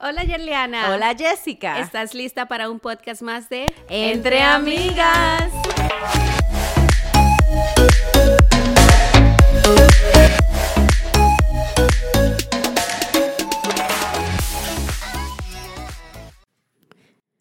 Hola Yerliana. Hola Jessica. ¿Estás lista para un podcast más de Entre Amigas?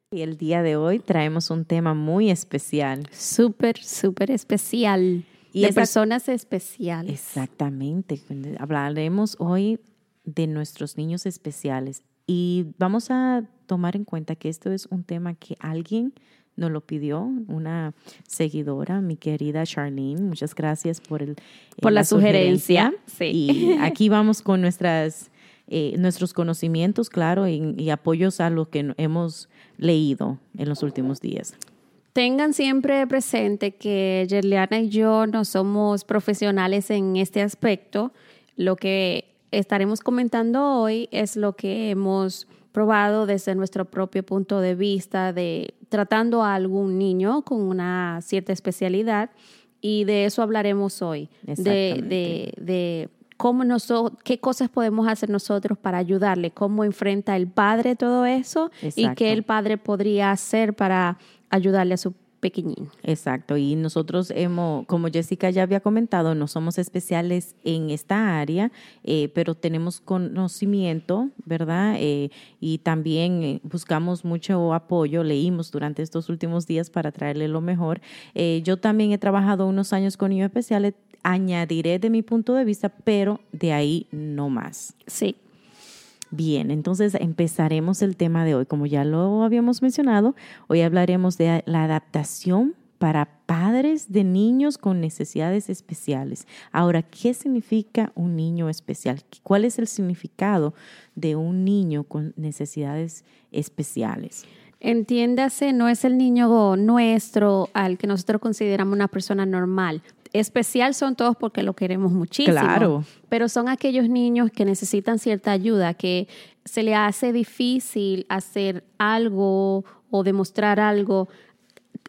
Y el día de hoy traemos un tema muy especial. Súper, súper especial. Y de personas especiales. Exactamente. Hablaremos hoy de nuestros niños especiales y vamos a tomar en cuenta que esto es un tema que alguien nos lo pidió, una seguidora, mi querida Charlene. Muchas gracias por el Por la sugerencia, sí. Y aquí vamos con nuestras eh, nuestros conocimientos, claro, y, y apoyos a lo que hemos leído en los últimos días. Tengan siempre presente que Yerliana y yo no somos profesionales en este aspecto. Lo que estaremos comentando hoy es lo que hemos probado desde nuestro propio punto de vista de tratando a algún niño con una cierta especialidad y de eso hablaremos hoy, de, de, de cómo nosotros, qué cosas podemos hacer nosotros para ayudarle, cómo enfrenta el padre todo eso y qué el padre podría hacer para ayudarle a su pequeñín. Exacto, y nosotros hemos, como Jessica ya había comentado, no somos especiales en esta área, eh, pero tenemos conocimiento, ¿verdad? Eh, y también eh, buscamos mucho apoyo, leímos durante estos últimos días para traerle lo mejor. Eh, yo también he trabajado unos años con niños especiales, añadiré de mi punto de vista, pero de ahí no más. Sí. Bien, entonces empezaremos el tema de hoy. Como ya lo habíamos mencionado, hoy hablaremos de la adaptación para padres de niños con necesidades especiales. Ahora, ¿qué significa un niño especial? ¿Cuál es el significado de un niño con necesidades especiales? Entiéndase, no es el niño nuestro al que nosotros consideramos una persona normal. Especial son todos porque lo queremos muchísimo. Claro. Pero son aquellos niños que necesitan cierta ayuda, que se le hace difícil hacer algo o demostrar algo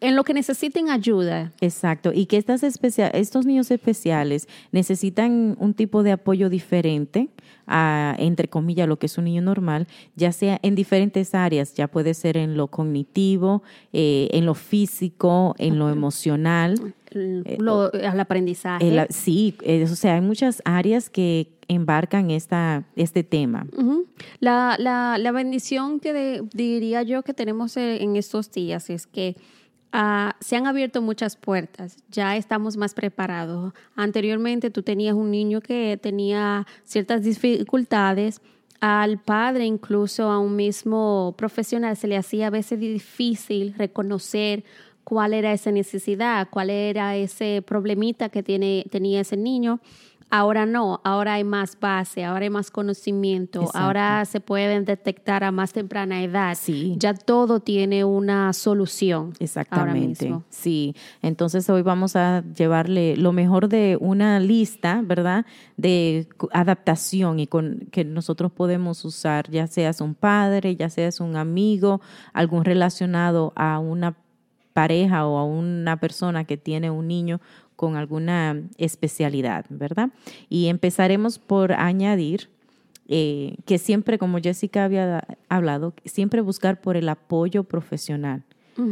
en lo que necesiten ayuda. Exacto, y que estas especia- estos niños especiales necesitan un tipo de apoyo diferente a, entre comillas, lo que es un niño normal, ya sea en diferentes áreas, ya puede ser en lo cognitivo, eh, en lo físico, en lo emocional. El- lo- al aprendizaje. El- sí, eh, o sea, hay muchas áreas que embarcan esta, este tema. La, la, la bendición que de- diría yo que tenemos eh, en estos días es que ah, se han abierto muchas puertas, ya estamos más preparados. Anteriormente tú tenías un niño que tenía ciertas dificultades, al padre, incluso a un mismo profesional, se le hacía a veces difícil reconocer cuál era esa necesidad, cuál era ese problemita que tiene, tenía ese niño. Ahora no, ahora hay más base, ahora hay más conocimiento, Exacto. ahora se pueden detectar a más temprana edad. Sí. Ya todo tiene una solución. Ahora Exactamente. mismo. Sí, entonces hoy vamos a llevarle lo mejor de una lista, ¿verdad? De adaptación y con que nosotros podemos usar, ya seas un padre, ya seas un amigo, algún relacionado a una pareja o a una persona que tiene un niño con alguna especialidad, ¿verdad? Y empezaremos por añadir eh, que siempre, como Jessica había hablado, siempre buscar por el apoyo profesional.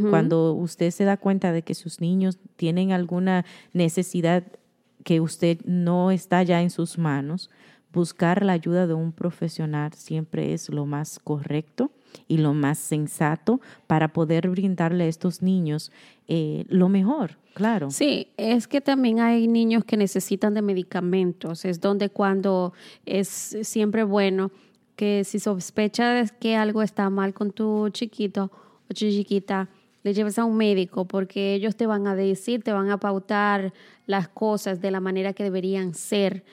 Cuando usted se da cuenta de que sus niños tienen alguna necesidad que usted no está ya en sus manos, buscar la ayuda de un profesional siempre es lo más correcto y lo más sensato para poder brindarle a estos niños eh, lo mejor, claro. Sí, es que también hay niños que necesitan de medicamentos. Es donde cuando es siempre bueno que si sospechas que algo está mal con tu chiquito o chiquita, le lleves a un médico porque ellos te van a decir, te van a pautar las cosas de la manera que deberían ser,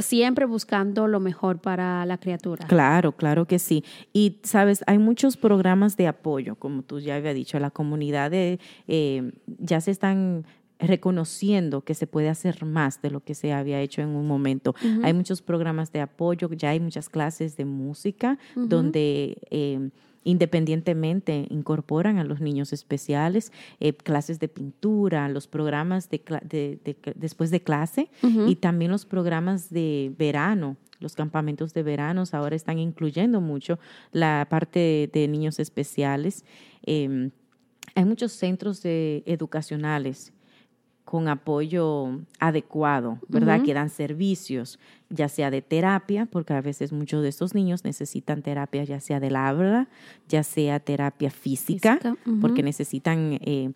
siempre buscando lo mejor para la criatura. Claro, claro que sí. Y sabes, hay muchos programas de apoyo, como tú ya había dicho, la comunidad de, eh, ya se están reconociendo que se puede hacer más de lo que se había hecho en un momento. Hay muchos programas de apoyo, ya hay muchas clases de música donde eh, independientemente incorporan a los niños especiales, eh, clases de pintura, los programas de, de- después de clase y también los programas de verano, los campamentos de veranos ahora están incluyendo mucho la parte de, niños especiales. Em, hay muchos centros educacionales con apoyo adecuado, ¿verdad? Que dan servicios, ya sea de terapia, porque a veces muchos de estos niños necesitan terapia, ya sea del habla, ya sea terapia física, porque necesitan eh,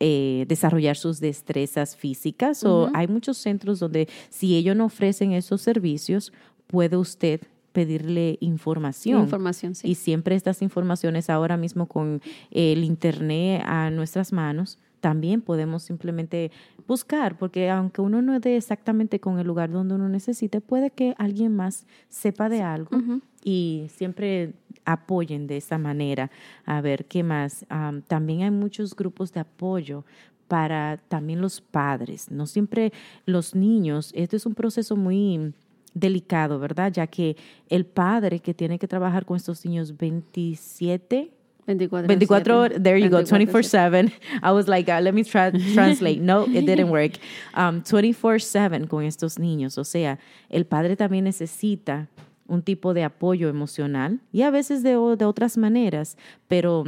eh, desarrollar sus destrezas físicas. O hay muchos centros donde si ellos no ofrecen esos servicios, puede usted pedirle información. Información, sí. Y siempre estas informaciones ahora mismo con el Internet a nuestras manos, también podemos simplemente buscar, porque aunque uno no esté exactamente con el lugar donde uno necesite, puede que alguien más sepa de algo y siempre apoyen de esa manera. A ver, ¿qué más? también hay muchos grupos de apoyo para también los padres, no siempre los niños. Este es un proceso muy delicado, ¿verdad? Ya que el padre que tiene que trabajar con estos niños 27 24, 24 there you go, 24-7. I was like, uh, let me translate. No, it didn't work. Um, 24-7 con estos niños. O sea, el padre también necesita un tipo de apoyo emocional y a veces de, de otras maneras, pero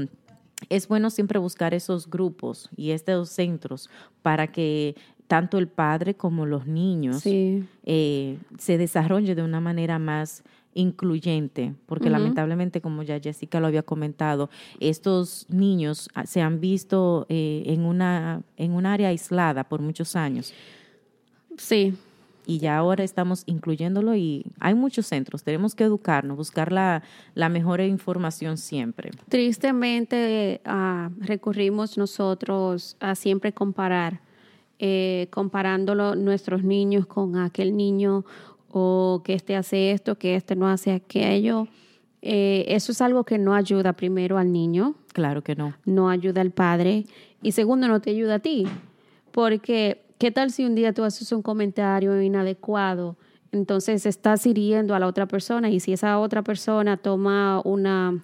es bueno siempre buscar esos grupos y estos centros para que tanto el padre como los niños eh, se desarrolle de una manera más incluyente, porque lamentablemente, como ya Jessica lo había comentado, estos niños ah, se han visto eh, en, una, en un área aislada por muchos años. Sí. Y ya ahora estamos incluyéndolo y hay muchos centros, tenemos que educarnos, buscar la, mejor información siempre. Tristemente ah, recurrimos nosotros a siempre comparar, eh, comparándolo nuestros niños con aquel niño o que este hace esto, que este no hace aquello. Eh, eso es algo que no ayuda primero al niño. Claro que no. No ayuda al padre. Y segundo, no te ayuda a ti. Porque, ¿qué tal si un día tú haces un comentario inadecuado? Entonces estás hiriendo a la otra persona y si esa otra persona toma una,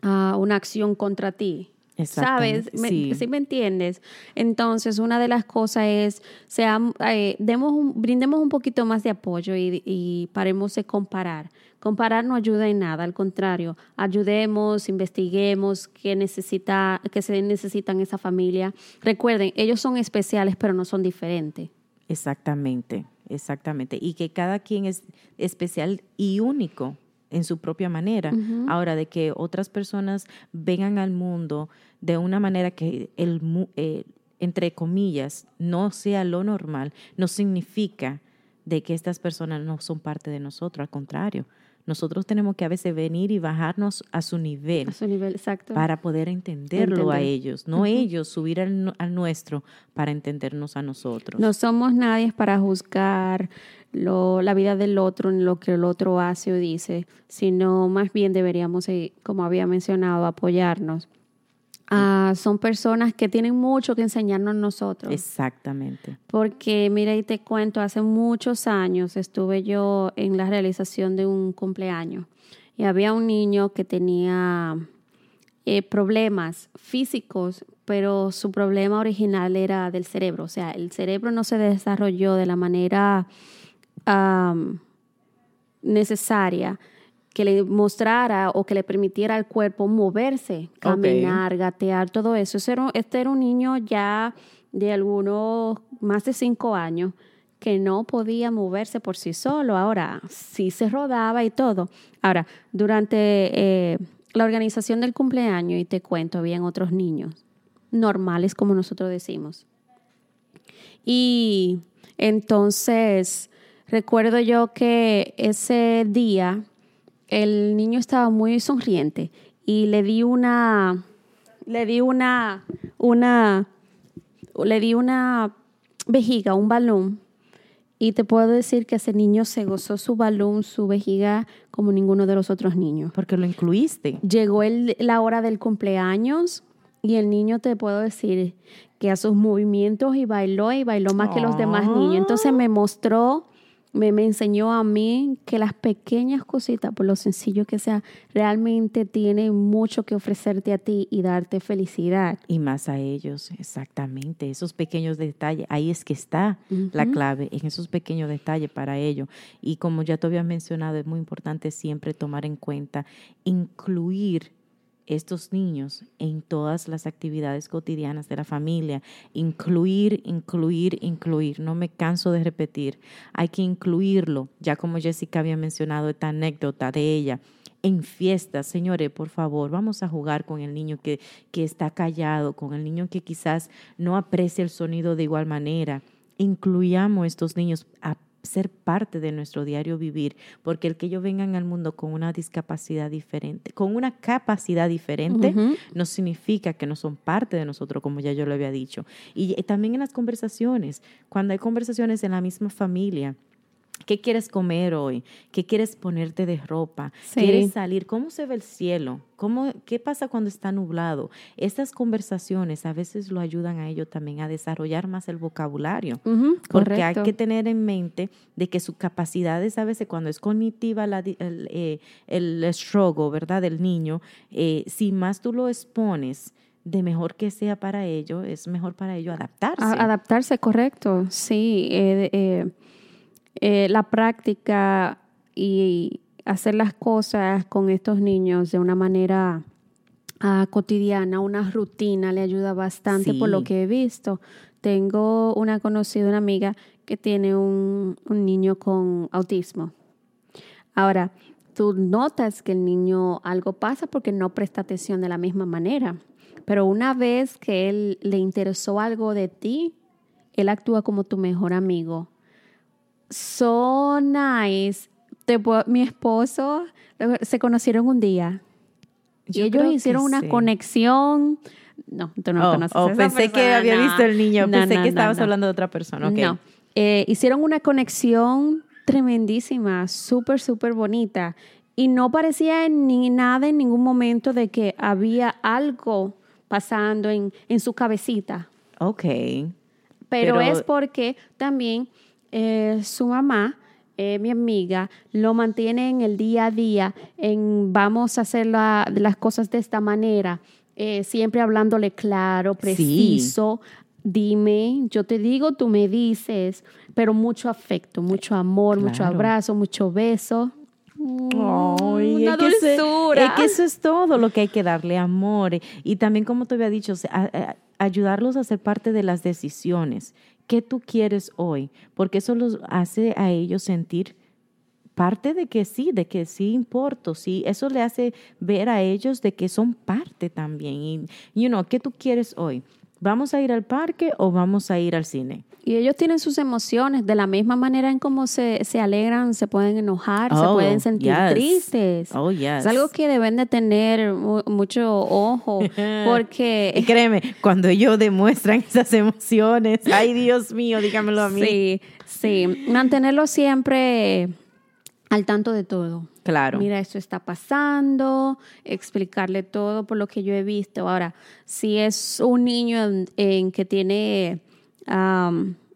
ah, una acción contra ti, ¿Sabes? sí. me entiendes? Entonces, una de las cosas es, sea, eh, demos brindemos un poquito más de apoyo y, y, paremos de comparar. Comparar no ayuda en nada, al contrario, ayudemos, investiguemos qué, necesita, qué se necesita en esa familia. Recuerden, ellos son especiales, pero no son diferentes. Exactamente, exactamente. Y que cada quien es especial y único en su propia manera. Ahora, de que otras personas vengan al mundo de una manera que el, eh, entre comillas, no sea lo normal, no significa de que estas personas no son parte de nosotros, al contrario. Nosotros tenemos que a veces venir y bajarnos a su nivel. A su nivel, exacto. Para poder entenderlo a ellos, no ellos subir al, al, nuestro para entendernos a nosotros. No somos nadie para juzgar lo, la vida del otro en lo que el otro hace o dice, sino más bien deberíamos, eh, como había mencionado, apoyarnos. Ah, son personas que tienen mucho que enseñarnos nosotros. Exactamente. Porque, mira, y te cuento, hace muchos años estuve yo en la realización de un cumpleaños y había un niño que tenía eh, problemas físicos, pero su problema original era del cerebro. O sea, el cerebro no se desarrolló de la manera necesaria que le mostrara o que le permitiera al cuerpo moverse, caminar, gatear, todo eso. Este era, un niño ya de algunos más de cinco años que no podía moverse por sí solo. Ahora sí se rodaba y todo. Ahora, durante eh, la organización del cumpleaños, y te cuento, habían otros niños normales, como nosotros decimos. Y entonces Recuerdo yo que ese día el niño estaba muy sonriente y le di una, le di una, una, le di una vejiga, un balón. Y te puedo decir que ese niño se gozó su balón, su vejiga, como ninguno de los otros niños. Porque lo incluiste. Llegó el, la hora del cumpleaños y el niño te puedo decir que a sus movimientos y bailó y bailó más que los demás niños. Entonces me mostró me, me, enseñó a mí que las pequeñas cositas, por lo sencillo que sea, realmente tienen mucho que ofrecerte a ti y darte felicidad. Y más a ellos, exactamente. Esos pequeños detalles, ahí es que está la clave, en esos pequeños detalles para ello. Y como ya te había mencionado, es muy importante siempre tomar en cuenta, incluir estos niños en todas las actividades cotidianas de la familia. Incluir, incluir, incluir. No me canso de repetir. Hay que incluirlo, ya como Jessica había mencionado esta anécdota de ella. En fiestas, señores, por favor, vamos a jugar con el niño que, que está callado, con el niño que quizás no aprecia el sonido de igual manera. Incluyamos estos niños, ser parte de nuestro diario vivir, porque el que ellos vengan al mundo con una discapacidad diferente, con una capacidad diferente, no significa que no son parte de nosotros, como ya yo lo había dicho. Y también en las conversaciones, cuando hay conversaciones en la misma familia, ¿Qué quieres comer hoy? ¿Qué quieres ponerte de ropa? ¿Quieres salir? ¿Cómo se ve el cielo? ¿Cómo, ¿Qué pasa cuando está nublado? Estas conversaciones a veces lo ayudan a ellos también a desarrollar más el vocabulario. porque hay que tener en mente de que sus capacidades a veces cuando es cognitiva la, el, eh, el, struggle, ¿verdad? Del niño, eh, si más tú lo expones, de mejor que sea para ellos, es mejor para ellos adaptarse. adaptarse, correcto. Sí. Eh, eh la práctica y hacer las cosas con estos niños de una manera ah, cotidiana, una rutina, le ayuda bastante por lo que he visto. Tengo una conocida, una amiga que tiene un, un niño con autismo. Ahora, tú notas que el niño algo pasa porque no presta atención de la misma manera. Pero una vez que él le interesó algo de ti, él actúa como tu mejor amigo so nice. mi esposo se conocieron un día. y ellos hicieron una conexión. No, tú no oh, conoces oh, pensé que había visto el niño. pensé que estabas hablando de otra persona. No. Eh, hicieron una conexión tremendísima, súper, súper bonita. Y no parecía ni nada en ningún momento de que había algo pasando en, en su cabecita. Ok. Pero, Pero es porque también eh, su mamá, eh, mi amiga, lo mantiene en el día a día, en vamos a hacer las cosas de esta manera, eh, siempre hablándole claro, preciso. Dime, yo te digo, tú me dices, pero mucho afecto, mucho amor, mucho abrazo, mucho beso. Ay, una dulzura. es que eso es todo lo que hay que darle amor. Y también, como te había dicho, ayudarlos a ser parte de las decisiones qué tú quieres hoy, porque eso los hace a ellos sentir parte de que sí, de que sí importo, sí, eso le hace ver a ellos de que son parte también. Y, you know, ¿qué tú quieres hoy? ¿Vamos a ir al parque o vamos a ir al cine? Y ellos tienen sus emociones de la misma manera en cómo se, se alegran, se pueden enojar, se oh, pueden sentir tristes. Oh, yes. Es algo que deben de tener mucho ojo porque... y créeme, cuando ellos demuestran esas emociones, ay Dios mío, dígamelo a mí. Sí, sí, mantenerlo siempre al tanto de todo. Claro. Mira, esto está pasando, explicarle todo por lo que yo he visto. Ahora, si es un niño en que tiene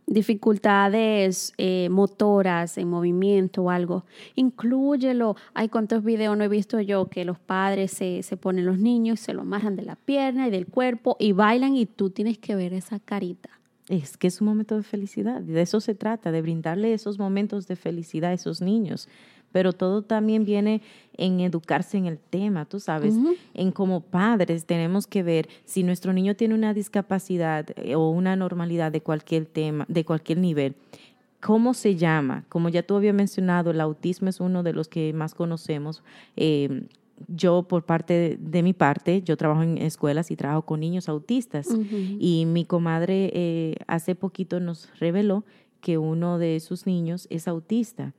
dificultades eh, motoras en movimiento o algo, inclúyelo. Hay cuántos videos no he visto yo que los padres se, se ponen los niños, se lo amarran de la pierna y del cuerpo y bailan y tú tienes que ver esa carita. Es que es un momento de felicidad, de eso se trata, de brindarle esos momentos de felicidad a esos niños pero todo también viene en educarse en el tema, tú sabes, en como padres tenemos que ver si nuestro niño tiene una discapacidad eh, o una normalidad de cualquier tema, de cualquier nivel. ¿Cómo se llama? Como ya tú habías mencionado, el autismo es uno de los que más conocemos. Em, yo por parte de, mi parte, yo trabajo en escuelas y trabajo con niños autistas. Y mi comadre eh, hace poquito nos reveló que uno de sus niños es autista.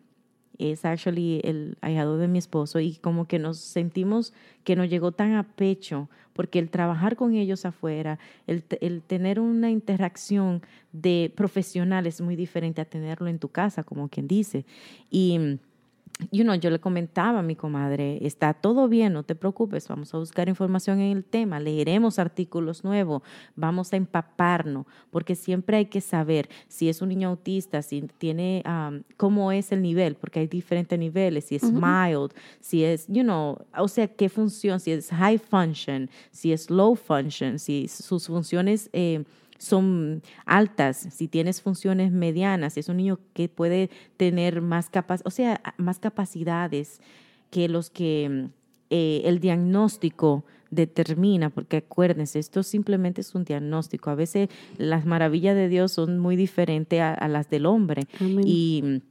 Es actually el ahijado de mi esposo y como que nos sentimos que nos llegó tan a pecho porque el trabajar con ellos afuera, el, el tener una interacción de profesionales es muy diferente a tenerlo en tu casa, como quien dice. Y you know, yo le comentaba a mi comadre, está todo bien, no te preocupes, vamos a buscar información en el tema, leeremos artículos nuevos, vamos a empaparnos, porque siempre hay que saber si es un niño autista, si tiene, um, cómo es el nivel, porque hay diferentes niveles, si es mild, si es, you know, o sea, qué función, si es high function, si es low function, si sus funciones... Eh, son altas, si tienes funciones medianas, es un niño que puede tener más, capac o sea, más capacidades que los que eh, el diagnóstico determina, porque acuérdense, esto simplemente es un diagnóstico. A veces las maravillas de Dios son muy diferentes a, las del hombre. Y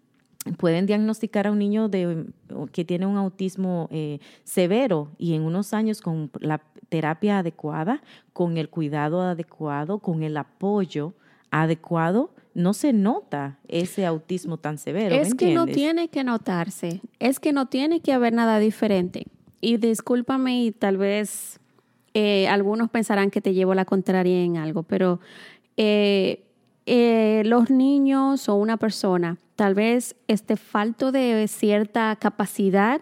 pueden diagnosticar a un niño de, que tiene un autismo eh, severo y en unos años con la terapia adecuada, con el cuidado adecuado, con el apoyo adecuado, no se nota ese autismo tan severo. Es que no tiene que notarse, es que no tiene que haber nada diferente. Y discúlpame y tal vez eh, algunos pensarán que te llevo la contraria en algo, pero eh, los niños o una persona tal vez esté falto de cierta capacidad,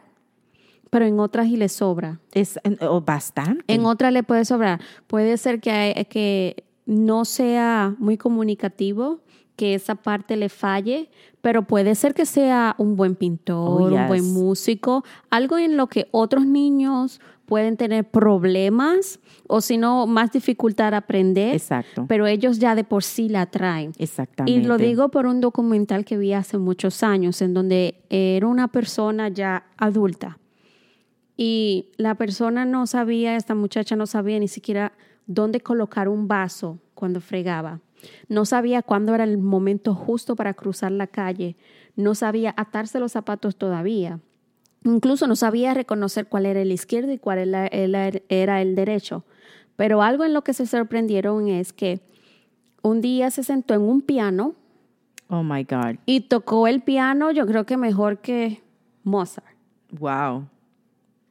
pero en otras y le sobra. Es o bastante. En otras le puede sobrar. Puede ser que, que no sea muy comunicativo, que esa parte le falle, pero puede ser que sea un buen pintor, oh, un buen músico, algo en lo que otros niños pueden tener problemas o si no, más dificultad a aprender. Exacto. Pero ellos ya de por sí la traen. Exactamente. Y lo digo por un documental que vi hace muchos años, en donde era una persona ya adulta. Y la persona no sabía, esta muchacha no sabía ni siquiera dónde colocar un vaso cuando fregaba. No sabía cuándo era el momento justo para cruzar la calle. No sabía atarse los zapatos todavía. Incluso no sabía reconocer cuál era el izquierdo y cuál era el derecho. Pero algo en lo que se sorprendieron es que un día se sentó en un piano. Oh my God. Y tocó el piano, yo creo que mejor que Mozart. Wow.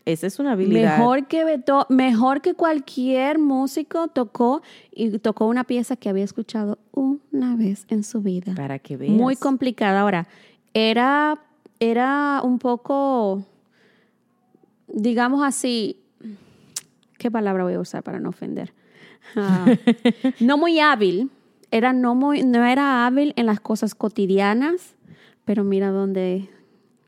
Esa es una habilidad. Mejor que, Beto, mejor que cualquier músico tocó y tocó una pieza que había escuchado una vez en su vida. Para que veas. Muy complicada. Ahora, era era un poco, digamos así, ¿qué palabra voy a usar para no ofender? Ah, no muy hábil, era no, muy, no era hábil en las cosas cotidianas, pero mira dónde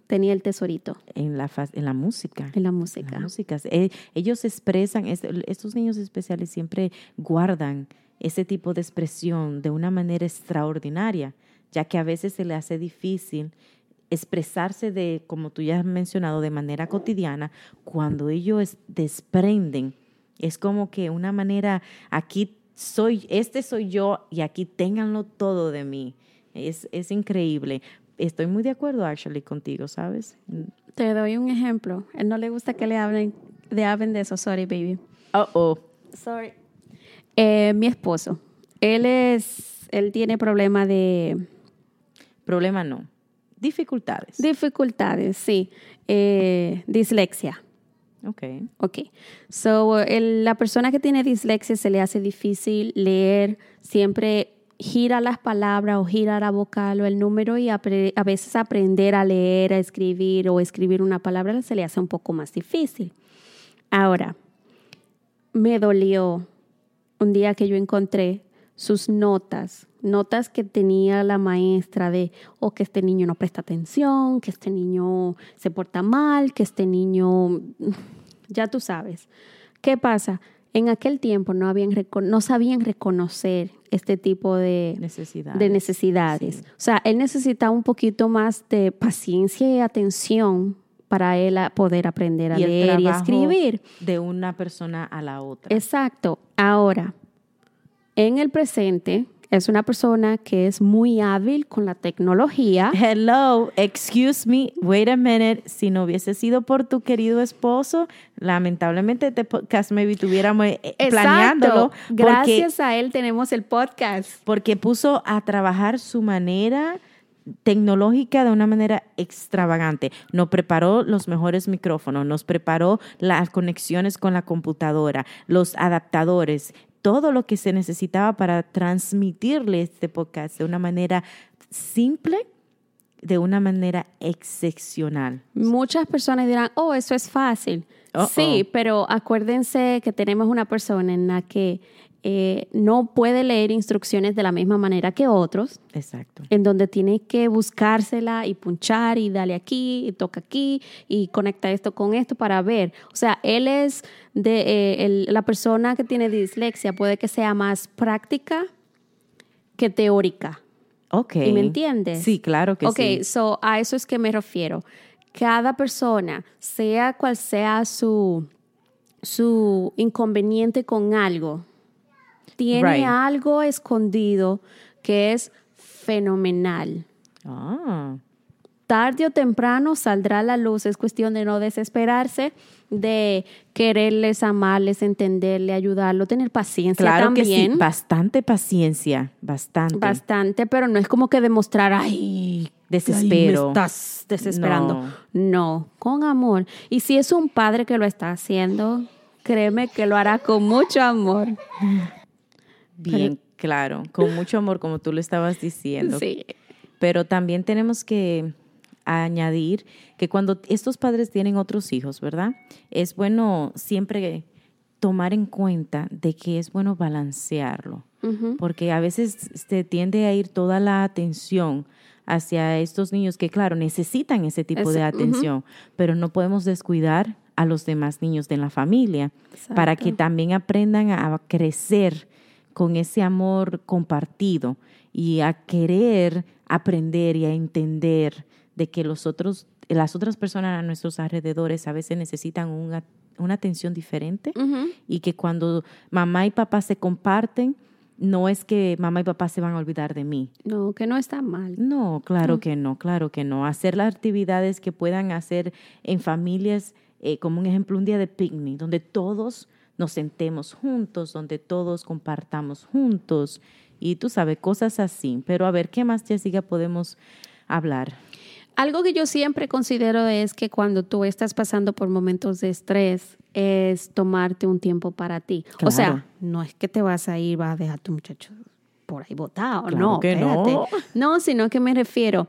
tenía el tesorito. En la, en la música. En la música. Eh, ellos expresan, estos niños especiales siempre guardan ese tipo de expresión de una manera extraordinaria, ya que a veces se le hace difícil expresarse de, como tú ya has mencionado, de manera cotidiana, cuando ellos desprenden, es como que una manera, aquí soy, este soy yo y aquí ténganlo todo de mí. Es, es increíble. Estoy muy de acuerdo, actually, contigo, ¿sabes? Te doy un ejemplo. Él no le gusta que le hablen, de hablen de eso. Sorry, baby. Oh, oh. Sorry. Eh, mi esposo. Él es, él tiene problema de... Problema no Dificultades. Dificultades, sí. Eh, dislexia. Ok. Ok. So, la persona que tiene dislexia se le hace difícil leer, siempre gira las palabras o gira la vocal o el número y a veces aprender a leer, a escribir o escribir una palabra se le hace un poco más difícil. Ahora, me dolió un día que yo encontré sus notas, notas que tenía la maestra de, o oh, que este niño no presta atención, que este niño se porta mal, que este niño, ya tú sabes. ¿Qué pasa? En aquel tiempo no, habían, no sabían reconocer este tipo de necesidades. De necesidades. O sea, él necesitaba un poquito más de paciencia y atención para él poder aprender a leer y escribir. De una persona a la otra. Exacto. Ahora, en el presente es una persona que es muy hábil con la tecnología. Hello, excuse me, wait a minute. Si no hubiese sido por tu querido esposo, lamentablemente este podcast maybe tuviéramos eh, planeándolo. Gracias a él tenemos el podcast. Porque puso a trabajar su manera tecnológica de una manera extravagante. Nos preparó los mejores micrófonos, nos preparó las conexiones con la computadora, los adaptadores, todo lo que se necesitaba para transmitirle este podcast de una manera simple, de una manera excepcional. Muchas personas dirán, oh, eso es fácil. Sí, pero acuérdense que tenemos una persona en la que eh, no puede leer instrucciones de la misma manera que otros, Exacto. en donde tiene que buscársela y punchar y dale aquí y toca aquí y conecta esto con esto para ver. O sea, él es de eh, el- la persona que tiene dislexia puede que sea más práctica que teórica. Ok. ¿Y me entiendes? Sí, claro que ok, sí. so a eso es que me refiero. Cada persona, sea cual sea su, su inconveniente con algo, tiene Right. algo escondido que es fenomenal. Ah, Tarde o temprano saldrá a la luz. Es cuestión de no desesperarse, de quererles, amarles, entenderle, ayudarlo, tener paciencia claro que sí. también. Bastante paciencia, bastante. Bastante, pero no es como que demostrar, ay, Desespero. ay, me estás desesperando. No. No. con amor. Y si es un padre que lo está haciendo, créeme que lo hará con mucho amor. Bien, claro. Con mucho amor, como tú lo estabas diciendo. Sí. Pero también tenemos que añadir que cuando estos padres tienen otros hijos, ¿verdad? Es bueno siempre tomar en cuenta de que es bueno balancearlo, porque a veces se tiende a ir toda la atención hacia estos niños que, claro, necesitan ese tipo de atención, pero no podemos descuidar a los demás niños de la familia para que también aprendan a crecer con ese amor compartido y a querer aprender y a entender de que los otros, las otras personas a nuestros alrededores a veces necesitan una, una atención diferente y que cuando mamá y papá se comparten, no es que mamá y papá se van a olvidar de mí. No, que no está mal. No, claro que no, claro que no. Hacer las actividades que puedan hacer en familias, eh, como un ejemplo, un día de picnic, donde todos nos sentemos juntos, donde todos compartamos juntos y tú sabes, cosas así. Pero a ver, ¿qué más, Jessica, podemos hablar? Algo que yo siempre considero es que cuando tú estás pasando por momentos de estrés, es tomarte un tiempo para ti. O sea, no es que te vas a ir, vas a dejar a tu muchacho por ahí botado, Claro no, que no. No, sino que me refiero,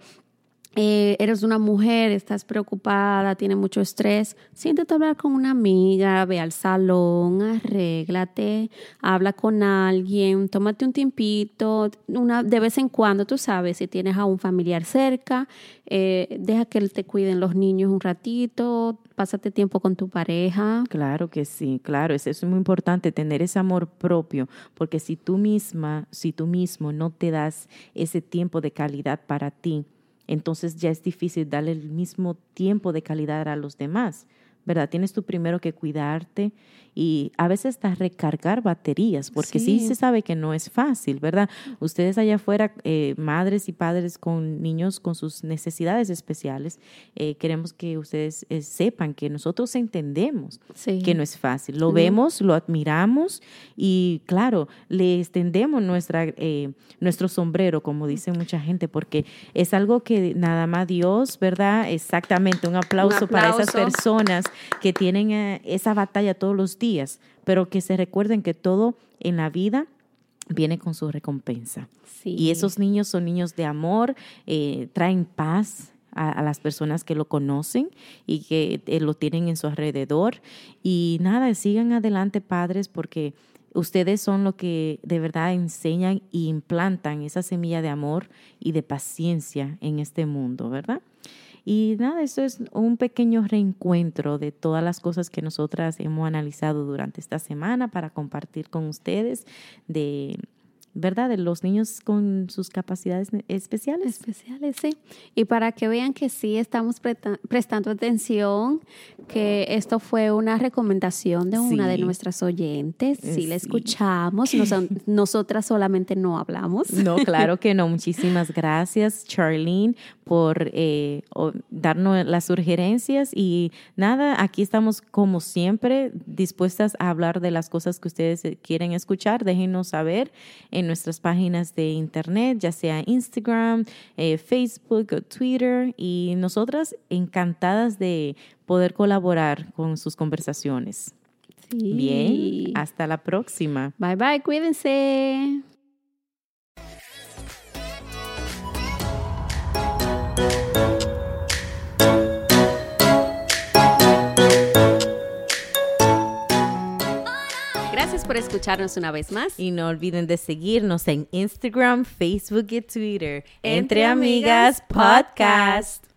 eh, eres una mujer, estás preocupada, tienes mucho estrés, siéntate a hablar con una amiga, ve al salón, arréglate, habla con alguien, tómate un tiempito, una, de vez en cuando, tú sabes, si tienes a un familiar cerca, eh, deja que te cuiden los niños un ratito, pásate tiempo con tu pareja. Claro que sí, claro, es, es muy importante tener ese amor propio, porque si tú misma, si tú mismo no te das ese tiempo de calidad para ti, entonces ya es difícil darle el mismo tiempo de calidad a los demás, ¿verdad? Tienes tú primero que cuidarte y a veces hasta recargar baterías, porque sí, Sí. se sabe que no es fácil, ¿verdad? Ustedes allá afuera, eh, madres y padres con niños con sus necesidades especiales, eh, queremos que ustedes eh, sepan que nosotros entendemos Sí. que no es fácil. Lo No. vemos, lo admiramos y claro, le extendemos nuestra, eh, nuestro sombrero, como dice mucha gente, porque es algo que nada más Dios, ¿verdad? Exactamente, un aplauso, para esas aplauso. personas que tienen eh, esa batalla todos los días, pero que se recuerden que todo en la vida viene con su recompensa. Sí. Y esos niños son niños de amor, eh, traen paz a, a las personas que lo conocen y que eh, lo tienen en su alrededor. Y nada, sigan adelante padres porque ustedes son lo que de verdad enseñan y implantan esa semilla de amor y de paciencia en este mundo, ¿verdad? Y nada, eso es un pequeño reencuentro de todas las cosas que nosotras hemos analizado durante esta semana para compartir con ustedes de, ¿verdad? De los niños con sus capacidades especiales. especiales, sí. Y para que vean que sí estamos prestando atención, que esto fue una recomendación de una de nuestras oyentes, sí, la Sí. escuchamos, nos- nosotras solamente no hablamos. No, claro que no. Muchísimas gracias, Charlene, por eh, darnos las sugerencias. Y nada, aquí estamos como siempre dispuestas a hablar de las cosas que ustedes eh, quieren escuchar. Déjenos saber en nuestras páginas de internet, ya sea Instagram, eh, Facebook o Twitter. Y nosotras encantadas de poder colaborar con sus conversaciones. Sí. Bien, hasta la próxima. Bye bye, cuídense. Por escucharnos una vez más. Y no olviden de seguirnos en Instagram, Facebook y Twitter. Entre Amigas Podcast.